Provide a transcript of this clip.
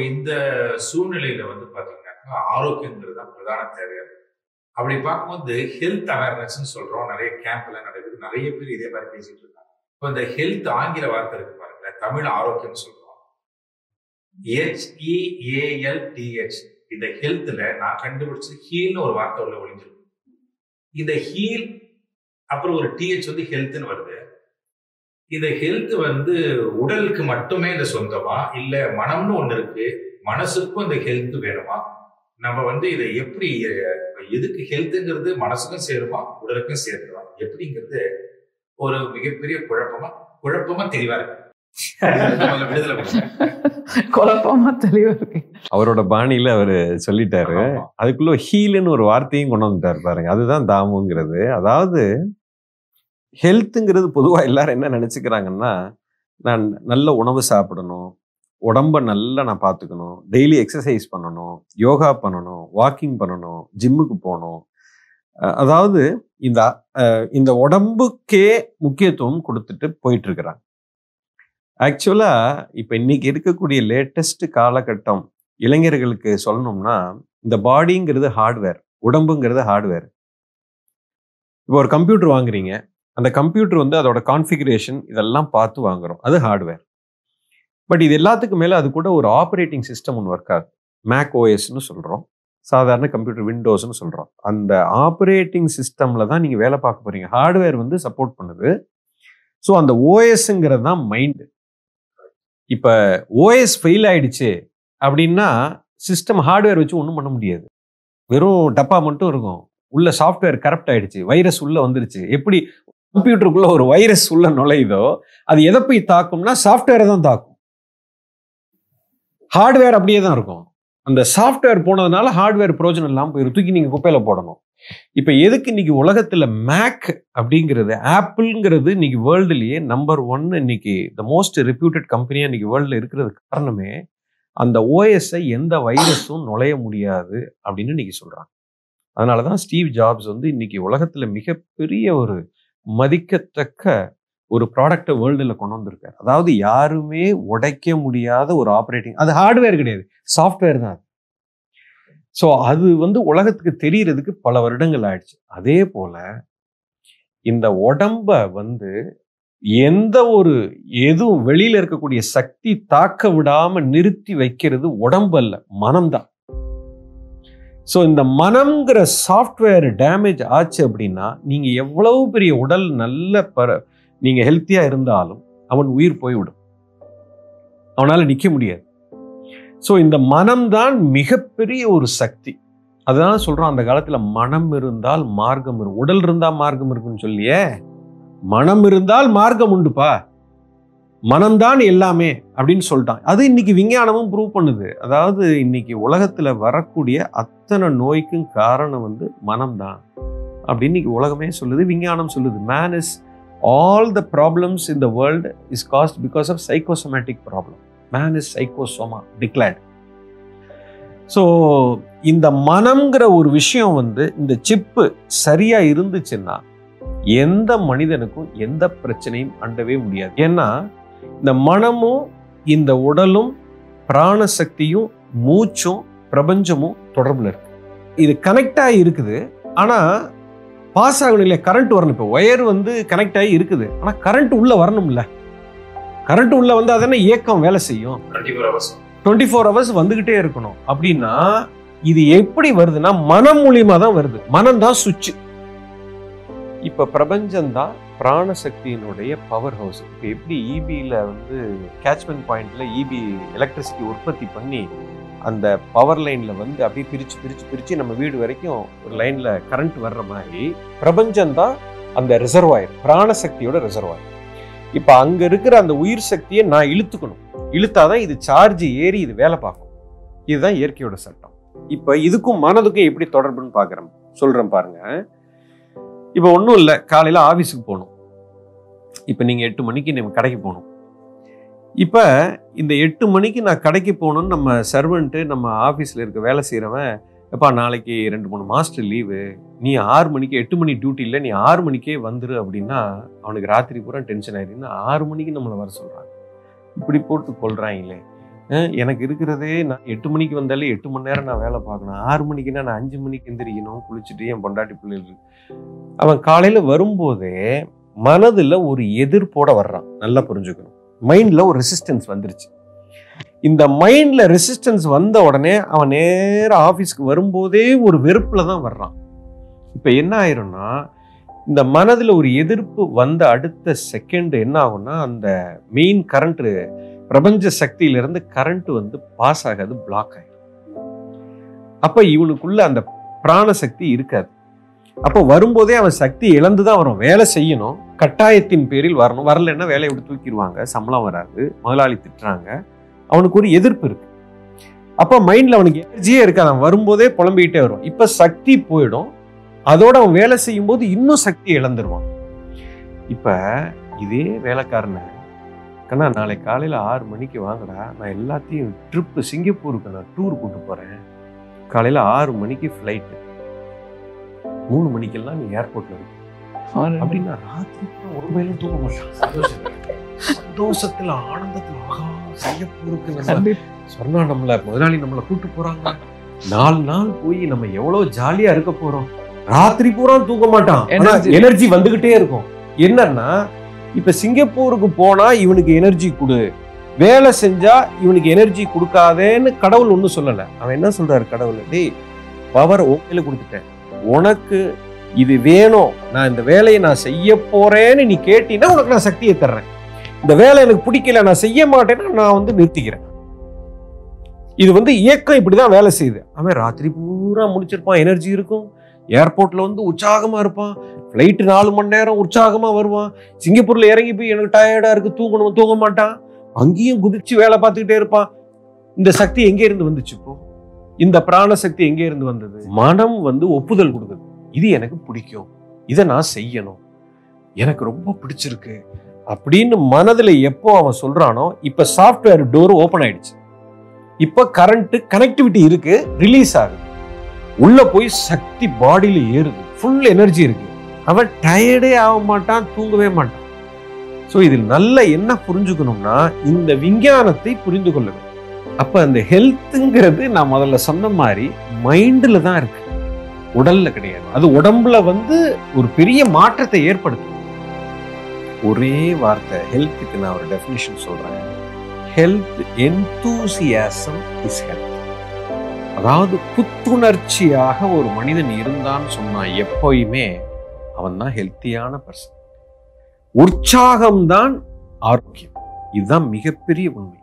இந்த சூழ்நிலையில வந்து பாத்தீங்கன்னாக்கா ஆரோக்கியங்கிறது தான் பிரதான தேவை. அப்படி பார்க்கும்போது ஹெல்த் அவேர்னஸ் சொல்றோம். நிறைய கேம்ப்ல நடக்குது. நிறைய பேர் இதே மாதிரி பேசிட்டு இருக்காங்க. இப்போ இந்த ஹெல்த் ஆங்கில வார்த்தை இருக்கு பாருங்களேன். தமிழ் ஆரோக்கியம் சொல்றோம். ஹெச்இஏஎல்டிஹெச் இந்த ஹெல்த்ல நான் கண்டுபிடிச்சது ஹீல்னு ஒரு வார்த்தை உள்ள ஒழிஞ்சிருக்கும் இந்த ஹீல் அப்புறம் ஒரு டிஹெச் வந்து ஹெல்த்னு வருது. இந்த ஹெல்த் வந்து உடலுக்கு மட்டுமே இந்த சொந்தமா? இல்ல மனம்னு ஒண்ணு இருக்கு மனசுக்கும் இந்த ஹெல்த் வேணுமா? நம்ம வந்து இதை எப்படி எதுக்கு ஹெல்த்துங்கிறது மனசுக்கும் சேருமா உடலுக்கும் சேருமா? எப்படிங்கிறது ஒரு மிகப்பெரிய குழப்பமா குழப்பமா தெளிவா இருக்கு. குழப்பமா தெளிவா இருக்கு. அவரோட பாணியில அவரு சொல்லிட்டாரு. அதுக்குள்ள ஹீல்னு ஒரு வார்த்தையும் கொண்டு வந்துட்டாரு பாருங்க. அதுதான் தாமுங்கிறது. அதாவது ஹெல்த்துங்கிறது பொதுவாக எல்லாரும் என்ன நினச்சிக்கிறாங்கன்னா நான் நல்ல உணவு சாப்பிடணும் உடம்ப நல்லா நான் பார்த்துக்கணும் டெய்லி எக்ஸசைஸ் பண்ணணும் யோகா பண்ணணும் வாக்கிங் பண்ணணும் ஜிம்முக்கு போகணும். அதாவது இந்த இந்த உடம்புக்கே முக்கியத்துவம் கொடுத்துட்டு போயிட்டு இருக்கிறாங்க இப்போ இப்ப இன்னைக்கு இருக்கக்கூடிய லேட்டஸ்ட் காலகட்டம் இளைஞர்களுக்கு சொல்லணும்னா இந்த பாடிங்கிறது ஹார்ட்வேர் உடம்புங்கிறது ஹார்ட்வேர் இப்போ ஒரு கம்ப்யூட்டர் வாங்குறீங்க அந்த கம்ப்யூட்டர் வந்து அதோட கான்ஃபிகரேஷன் இதெல்லாம் பார்த்து வாங்குறோம். அது ஹார்ட்வேர். பட் இது எல்லாத்துக்கும் மேலே அது கூட ஒரு ஆப்ரேட்டிங் சிஸ்டம் ஒன்று ஒர்க் ஆகுது. மேக் ஓஎஸ்னு சொல்கிறோம் சாதாரண கம்ப்யூட்டர் விண்டோஸ்னு சொல்கிறோம் அந்த ஆப்ரேட்டிங் சிஸ்டமில் தான் நீங்கள் வேலை பார்க்க போகிறீங்க ஹார்ட்வேர் வந்து சப்போர்ட் பண்ணுது. ஸோ அந்த ஓஎஸ்ங்கிறது தான் மைண்டு இப்போ ஓஎஸ் ஃபெயில் ஆயிடுச்சு அப்படின்னா சிஸ்டம் ஹார்ட்வேர் வச்சு ஒன்றும் பண்ண முடியாது. வெறும் டப்பா மட்டும் இருக்கும். உள்ள சாஃப்ட்வேர் கரப்ட் ஆயிடுச்சு. வைரஸ் உள்ள வந்துருச்சு. எப்படி கம்ப்யூட்டருக்குள்ள ஒரு வைரஸ் உள்ள நுழையுதோ அது எதை போய் தாக்கும்னா சாஃப்ட்வேரை தான் தாக்கும். ஹார்ட்வேர் அப்படியே தான் இருக்கும். அந்த சாஃப்ட்வேர் போனதுனால ஹார்ட்வேர் பிரோஜனம் இல்லாமல் போயிடும் தூக்கி நீங்கள் குப்பையில் போடணும். இப்போ எதுக்கு இன்னைக்கு உலகத்தில் மேக் அப்படிங்கிறது ஆப்பிள்ங்கிறது இன்னைக்கு வேர்ல்டுலேயே நம்பர் ஒன் இன்னைக்கு த மோஸ்ட் ரெப்யூட்டட் கம்பெனியாக இன்னைக்கு வேர்ல்டில் இருக்கிறது காரணமே அந்த ஓஎஸ்ஐ எந்த வைரஸும் நுழைய முடியாது அப்படின்னு இன்னைக்கு சொல்றாங்க. அதனால தான் ஸ்டீவ் ஜாப்ஸ் வந்து இன்னைக்கு உலகத்துல மிகப்பெரிய ஒரு மதிக்கத்தக்க ஒரு ப்ராடக்டை வேர்ல்டில் கொண்டு வந்திருக்காரு. அதாவது யாருமே உடைக்க முடியாத ஒரு ஆப்ரேட்டிங் அது ஹார்ட்வேர் கிடையாது. சாஃப்ட்வேர் தான் ஸோ அது வந்து உலகத்துக்கு தெரியறதுக்கு பல வருடங்கள் ஆயிடுச்சு. அதே போல இந்த உடம்ப வந்து எந்த ஒரு எதுவும் வெளியில இருக்கக்கூடிய சக்தி தாக்க விடாம நிறுத்தி வைக்கிறது உடம்பல்ல மனம்தான். ஸோ இந்த மனம்ங்கிற சாஃப்ட்வேர் டேமேஜ் ஆச்சு அப்படின்னா நீங்கள் எவ்வளவு பெரிய உடல் நல்ல பர நீங்கள் ஹெல்த்தியாக இருந்தாலும் அவன் உயிர் போய்விடும். அவனால் நிற்க முடியாது. ஸோ இந்த மனம்தான் மிகப்பெரிய ஒரு சக்தி. அதுதான் சொல்கிறோம் அந்த காலத்தில் மனம் இருந்தால் மார்க்கம் இருக்கும் உடல் இருந்தால் மார்க்கம் இருக்குன்னு சொல்லியே? மனம் இருந்தால் மார்க்கம் உண்டுப்பா. மனம்தான் எல்லாமே அப்படின்னு சொல்லிட்டான். அது இன்னைக்கு விஞ்ஞானமும் ப்ரூவ் பண்ணுது. அதாவது இன்னைக்கு உலகத்துல வரக்கூடிய அத்தனை நோய்க்கும் காரணம் வந்து மனம்தான். அப்படின்னு இன்னைக்கு உலகமே சொல்லுது விஞ்ஞானம் சொல்லுது. Man is all the problems in the world is caused because of psychosomatic problem man is psychosomatic so இந்த மனம்ங்கிற ஒரு விஷயம் வந்து இந்த சிப்பு சரியா இருந்துச்சுன்னா எந்த மனிதனுக்கும் எந்த பிரச்சனையும் அண்டவே முடியாது. ஏன்னா இந்த மனமும் இந்த உடலும் பிராணசக்தியும் மூச்சும் பிரபஞ்சமும் தொடர்புல இருக்கு. இது கனெக்ட் ஆகி இருக்குது. ஆனா பாஸ் ஆகணும் கரண்ட் வரணும். இப்போ ஒயர் வந்து கனெக்ட் ஆகி இருக்குது. ஆனா கரண்ட் உள்ள வரணும்ல கரண்ட் உள்ள வந்து அதனை இயக்கம் வேலை செய்யும். 24 hours. டுவெண்ட்டி ஃபோர் ஹவர்ஸ் வந்துகிட்டே இருக்கணும். அப்படின்னா இது எப்படி வருதுன்னா மனம் மூலியமா தான் வருது. மனம் தான் சுவிட்ச். இப்ப பிரபஞ்சம் தான் பிராணசக்தியினுடைய பவர் ஹவுஸ் இப்போ எப்படி இபியில் வந்து கேட்ச்மெண்ட் பாயிண்ட்ல இபி எலக்ட்ரிசிட்டி உற்பத்தி பண்ணி அந்த பவர் லைன்ல வந்து அப்படியே பிரிச்சு பிரிச்சு பிரிச்சு நம்ம வீடு வரைக்கும் ஒரு லைன்ல கரண்ட் வர்ற மாதிரி பிரபஞ்சம் தான் அந்த ரிசர்வாயர் பிராணசக்தியோட ரிசர்வாயர் இப்ப அங்க இருக்கிற அந்த உயிர் சக்தியை நான் இழுத்துக்கணும். இழுத்தாதான் இது சார்ஜ் ஏறி இது வேலை பார்க்கும். இதுதான் இயற்கையோட சட்டம். இப்ப இதுக்கும் மனதுக்கும் எப்படி தொடர்புன்னு பார்க்குறேன். சொல்றேன் பாருங்க. இப்போ ஒன்றும் இல்லை. காலையில் ஆஃபீஸுக்கு போகணும். இப்போ நீங்கள் எட்டு மணிக்கு நம்ம கடைக்கு போகணும். இப்போ இந்த எட்டு மணிக்கு நான் கடைக்கு போகணும்னு நம்ம சர்வெண்ட்டு நம்ம ஆஃபீஸில் இருக்க வேலை செய்கிறவன் எப்பா நாளைக்கு ரெண்டு மூணு மாஸ்டர் லீவு நீ ஆறு மணிக்கு எட்டு மணி டியூட்டியில் நீ ஆறு மணிக்கே வந்துரு அப்படின்னா அவனுக்கு ராத்திரி பூரா டென்ஷன் ஆயிருக்குன்னா ஆறு மணிக்கு நம்மளை வர சொல்கிறாங்க இப்படி போட்டு கொள்கிறாங்களே எனக்கு இருக்கிறதே நான் எட்டு மணிக்கு வந்தாலே எட்டு மணி நேரம் நான் வேலை பார்க்கணும். ஆறு மணிக்குன்னா நான் அஞ்சு மணிக்கு எந்திரிக்கணும் குளிச்சுட்டு என் பொண்டாட்டி பிள்ளைகள் அவன் காலையில் வரும்போதே மனதில் ஒரு எதிர்ப்போட வர்றான். நல்லா புரிஞ்சுக்கணும். மைண்டில் ஒரு ரெசிஸ்டன்ஸ் வந்துருச்சு. இந்த மைண்டில் ரெசிஸ்டன்ஸ் வந்த உடனே அவன் நேராக ஆஃபீஸ்க்கு வரும்போதே ஒரு வெறுப்பில் தான் வர்றான். இப்போ என்ன ஆயிரும்னா இந்த மனதில் ஒரு எதிர்ப்பு வந்த அடுத்த செகண்ட் என்ன ஆகும்னா அந்த மெயின் கரண்ட்டு பிரபஞ்ச சக்தியிலிருந்து கரண்ட் வந்து பாஸ் ஆகாது பிளாக் ஆயிடும் அப்ப இவனுக்குள்ள அந்த பிராண சக்தி இருக்காது. அப்போ வரும்போதே அவன் சக்தி இழந்து தான் வரும். வேலை செய்யணும். கட்டாயத்தின் பேரில் வரணும். வரலைன்னா வேலையை விட்டு தூக்கிடுவாங்க. சம்பளம் வராது. முதலாளி திட்டுறாங்க. அவனுக்கு ஒரு எதிர்ப்பு இருக்கு. அப்ப மைண்ட்ல அவனுக்கு எனர்ஜியே இருக்காது. அவன் வரும்போதே புலம்பிக்கிட்டே வரும் இப்ப சக்தி போயிடும். அதோட அவன் வேலை செய்யும் போது இன்னும் சக்தி இழந்துருவான். இப்ப இதே வேலைக்காரனை கண்ணா நாளை காலையில ஆறு மணிக்கு வாங்கடா. நான் எல்லாத்தையும் ட்ரிப்பு சிங்கப்பூருக்கு நான் டூர் கூட்டு போறேன். காலையில ஆறு மணிக்கு ஃப்ளைட்டு மூணு மணிக்கெல்லாம் நீ ஏர்போர்ட்ல இருக்கு அப்படின்னா ராத்திரி ஒரு மயிலும் தூங்க மாட்டான். சந்தோஷத்துல. ஆனந்தத்துல ஆகா சிங்கப்பூருக்கு. சொன்னா நம்மள முதலாளி நம்மள கூட்டு போறாங்க. நாலு நாள் போய் நம்ம எவ்வளவு ஜாலியா இருக்க போறோம். ராத்திரி பூரா தூங்க மாட்டான். எனர்ஜி வந்துகிட்டே இருக்கும். என்னன்னா இப்போ சிங்கப்பூருக்கு போனால் இவனுக்கு எனர்ஜி கொடு. வேலை செஞ்சால் இவனுக்கு எனர்ஜி கொடுக்காதேன்னு கடவுள் ஒன்றும் சொல்லலை. அவன் என்ன சொல்றாரு கடவுள்? டேய் பவர் உங்களை கொடுத்துட்டேன். உனக்கு இது வேணும். நான் இந்த வேலையை நான் செய்ய போறேன்னு நீ கேட்டீன்னா உனக்கு நான் சக்தியை தர்றேன். இந்த வேலை எனக்கு பிடிக்கல நான் செய்ய மாட்டேன்னா நான் வந்து நிறுத்திக்கிறேன். இது வந்து இயக்கம் இப்படிதான் வேலை செய்யுது. அவன் ராத்திரி பூரா முடிச்சிருப்பான் எனர்ஜி இருக்கும். ஏர்போர்ட்ல வந்து உற்சாகமா இருப்பான். லைட்டு நாலு மணி நேரம் உற்சாகமா வருவான். சிங்கப்பூர்ல இறங்கி போய் எனக்கு டயர்டா இருக்கு தூங்கணும் தூங்க மாட்டான். அங்கேயும் குதிச்சு வேலை பார்த்துக்கிட்டே இருப்பான். இந்த சக்தி எங்க இருந்து வந்துச்சு இப்போ? இந்த பிராண சக்தி எங்க இருந்து வந்தது? மனம் வந்து ஒப்புதல் கொடுக்குது. இது எனக்கு பிடிக்கும். இதை நான் செய்யணும். எனக்கு ரொம்ப பிடிச்சிருக்கு. அப்படின்னு மனதில் எப்போ அவன் சொல்றானோ இப்ப சாஃப்ட்வேர் டோர் ஓபன் ஆயிடுச்சு. இப்ப கரண்ட் கனெக்டிவிட்டி இருக்கு ரிலீஸ் ஆகுது. உள்ள போய் சக்தி பாடியில் ஏறுது. ஃபுல் எனர்ஜி இருக்கு. அவன் டயர்டே ஆக மாட்டான் தூங்கவே மாட்டான். ஸோ இதில் நல்ல என்ன புரிஞ்சுக்கணும்னா இந்த விஞ்ஞானத்தை புரிந்து கொள்ளணும் அப்ப அந்த ஹெல்த்துங்கிறது நான் முதல்ல சொன்ன மாதிரி மைண்டில் தான் இருக்கு. உடல்ல கிடையாது. அது உடம்புல வந்து ஒரு பெரிய மாற்றத்தை ஏற்படுத்தும். ஒரே வார்த்தை ஹெல்த்துக்கு நான் ஒரு டெஃபினிஷன் சொல்றேன். ஹெல்த் என்தூசியாசம் இஸ் ஹெல்த் அதாவது புத்துணர்ச்சியாக ஒரு மனிதன் இருந்தான்னு சொன்னா எப்போயுமே அவன் தான் ஹெல்த்தியான பர்சன் உற்சாகம்தான் ஆரோக்கியம். இதுதான் மிகப்பெரிய உண்மை.